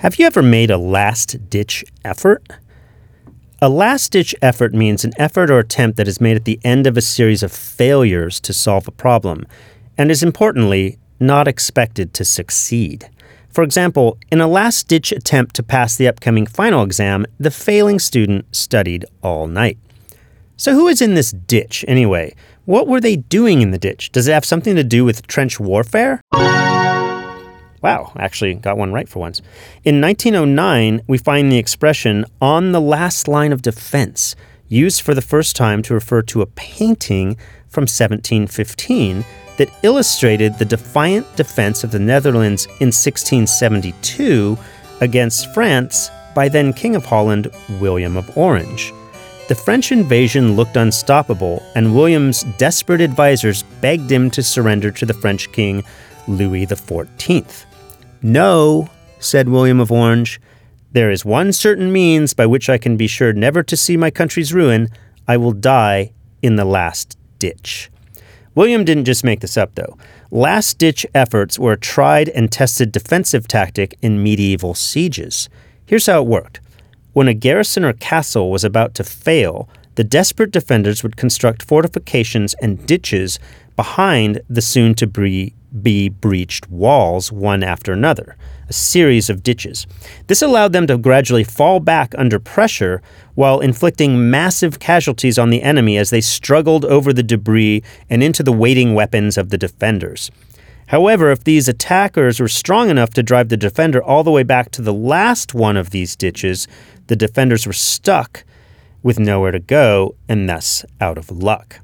Have you ever made a last ditch effort? A last ditch effort means an effort or attempt that is made at the end of a series of failures to solve a problem, and is importantly not expected to succeed. For example, in a last ditch attempt to pass the upcoming final exam, the failing student studied all night. So, who is in this ditch anyway? What were they doing in the ditch? Does it have something to do with trench warfare? Wow, actually got one right for once. In 1909, we find the expression on the last line of defense, used for the first time to refer to a painting from 1715 that illustrated the defiant defense of the Netherlands in 1672 against France by then King of Holland, William of Orange. The French invasion looked unstoppable, and William's desperate advisers begged him to surrender to the French king, Louis XIV. No, said William of Orange, there is one certain means by which I can be sure never to see my country's ruin. I will die in the last ditch. William didn't just make this up, though. Last ditch efforts were a tried and tested defensive tactic in medieval sieges. Here's how it worked when a garrison or castle was about to fail, the desperate defenders would construct fortifications and ditches behind the soon to be, be breached walls one after another, a series of ditches. This allowed them to gradually fall back under pressure while inflicting massive casualties on the enemy as they struggled over the debris and into the waiting weapons of the defenders. However, if these attackers were strong enough to drive the defender all the way back to the last one of these ditches, the defenders were stuck with nowhere to go and thus out of luck.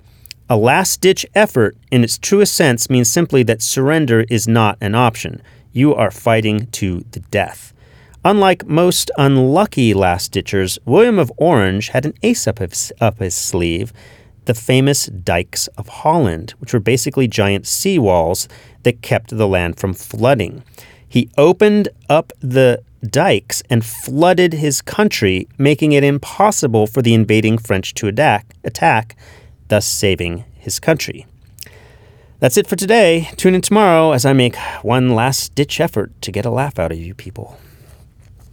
A last ditch effort, in its truest sense, means simply that surrender is not an option. You are fighting to the death. Unlike most unlucky last ditchers, William of Orange had an ace up his, up his sleeve the famous dikes of Holland, which were basically giant seawalls that kept the land from flooding. He opened up the dikes and flooded his country, making it impossible for the invading French to attack, attack thus saving his country. That's it for today. Tune in tomorrow as I make one last ditch effort to get a laugh out of you people.